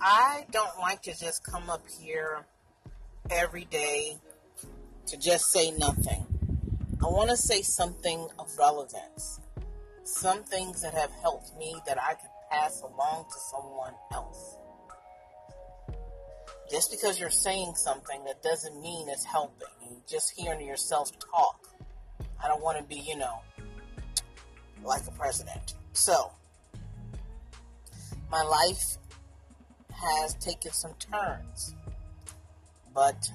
I don't like to just come up here every day to just say nothing. I want to say something of relevance. Some things that have helped me that I could pass along to someone else. Just because you're saying something, that doesn't mean it's helping. You just hearing yourself talk. I don't want to be, you know, like a president. So, my life has taken some turns. But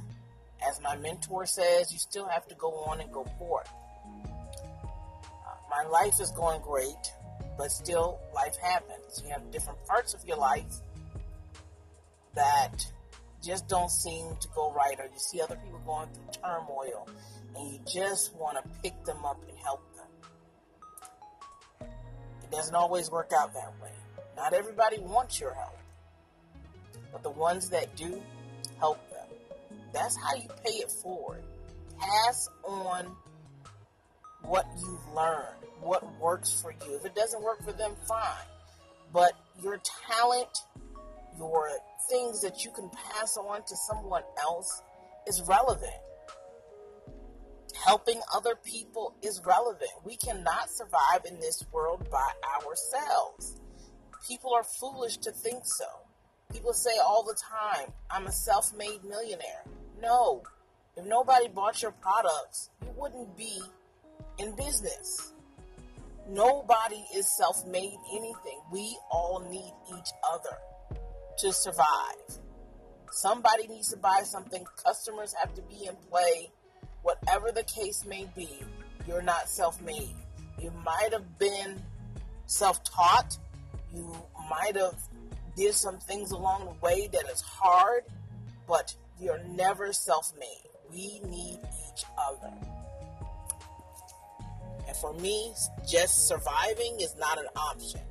as my mentor says, you still have to go on and go forth. Uh, my life is going great, but still, life happens. You have different parts of your life that just don't seem to go right, or you see other people going through turmoil, and you just want to pick them up and help them. It doesn't always work out that way. Not everybody wants your help, but the ones that do, help them. That's how you pay it forward. Pass on what you've learned, what works for you. If it doesn't work for them, fine. But your talent, your things that you can pass on to someone else is relevant. Helping other people is relevant. We cannot survive in this world by ourselves. People are foolish to think so. People say all the time, I'm a self made millionaire. No, if nobody bought your products, you wouldn't be in business. Nobody is self made anything. We all need each other to survive. Somebody needs to buy something, customers have to be in play. Whatever the case may be, you're not self made. You might have been self taught, you might have did some things along the way that is hard, but you're never self-made. We need each other. And for me, just surviving is not an option.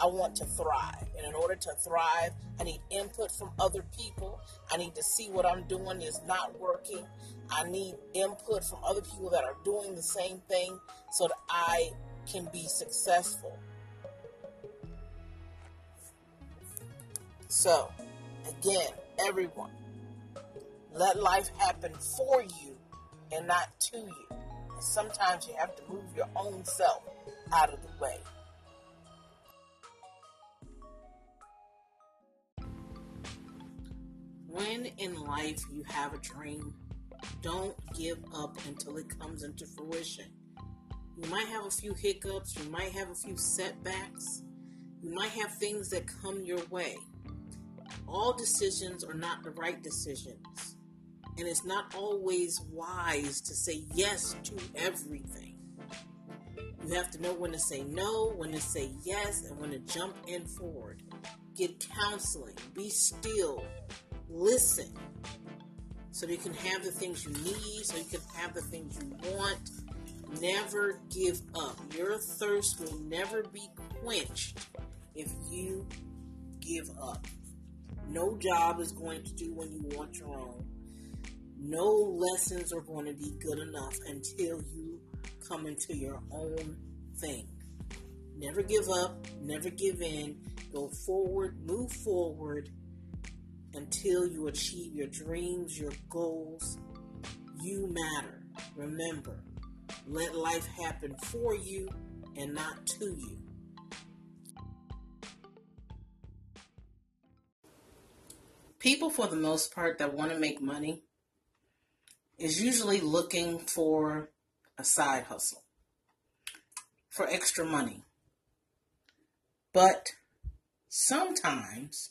I want to thrive. And in order to thrive, I need input from other people. I need to see what I'm doing is not working. I need input from other people that are doing the same thing so that I can be successful. So, again, everyone, let life happen for you and not to you. And sometimes you have to move your own self out of the way. When in life you have a dream, don't give up until it comes into fruition. You might have a few hiccups, you might have a few setbacks, you might have things that come your way. All decisions are not the right decisions. And it's not always wise to say yes to everything. You have to know when to say no, when to say yes, and when to jump in forward. Get counseling, be still, listen, so you can have the things you need, so you can have the things you want. Never give up. Your thirst will never be quenched if you give up. No job is going to do when you want your own. No lessons are going to be good enough until you come into your own thing. Never give up, never give in. Go forward, move forward until you achieve your dreams, your goals. You matter. Remember, let life happen for you and not to you. People, for the most part, that want to make money is usually looking for a side hustle, for extra money. But sometimes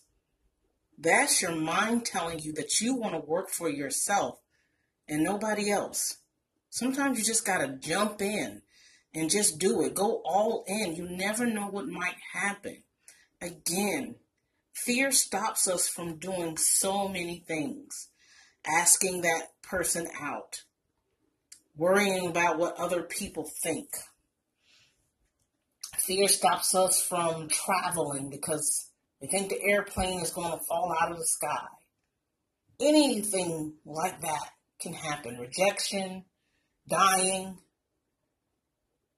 that's your mind telling you that you want to work for yourself and nobody else. Sometimes you just got to jump in and just do it. Go all in. You never know what might happen. Again, fear stops us from doing so many things. Asking that person out, worrying about what other people think. Fear stops us from traveling because we think the airplane is going to fall out of the sky. Anything like that can happen. Rejection, dying.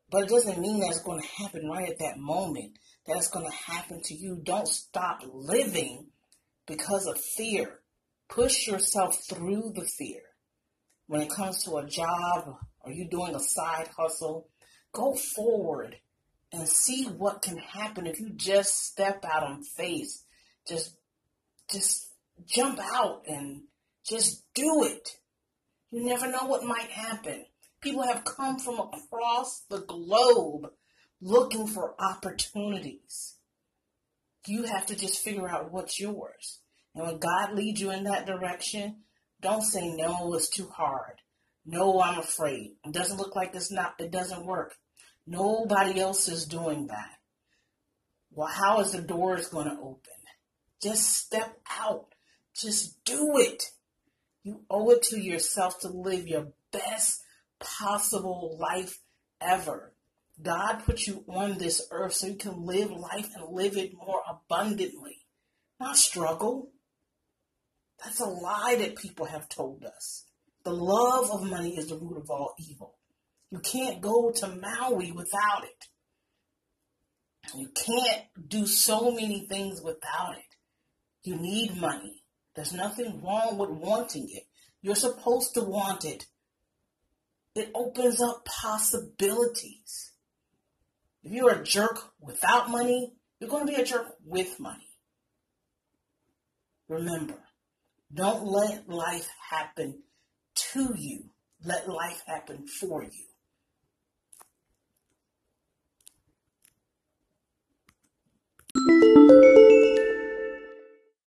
But it doesn't mean that it's going to happen right at that moment. That it's going to happen to you. Don't stop living because of fear. Push yourself through the fear. When it comes to a job or you doing a side hustle, go forward and see what can happen if you just step out on faith. Just just jump out and just do it. You never know what might happen. People have come from across the globe looking for opportunities. You have to just figure out what's yours. And when God leads you in that direction, don't say no, it's too hard. No, I'm afraid. It doesn't look like it's not it doesn't work. Nobody else is doing that. Well, how is the doors going to open? Just step out. Just do it. You owe it to yourself to live your best possible life ever. God put you on this earth so you can live life and live it more abundantly, not struggle. That's a lie that people have told us. The love of money is the root of all evil. You can't go to Maui without it. You can't do so many things without it. You need money. There's nothing wrong with wanting it. You're supposed to want it. It opens up possibilities. If you're a jerk without money, you're going to be a jerk with money. Remember, don't let life happen to you. Let life happen for you.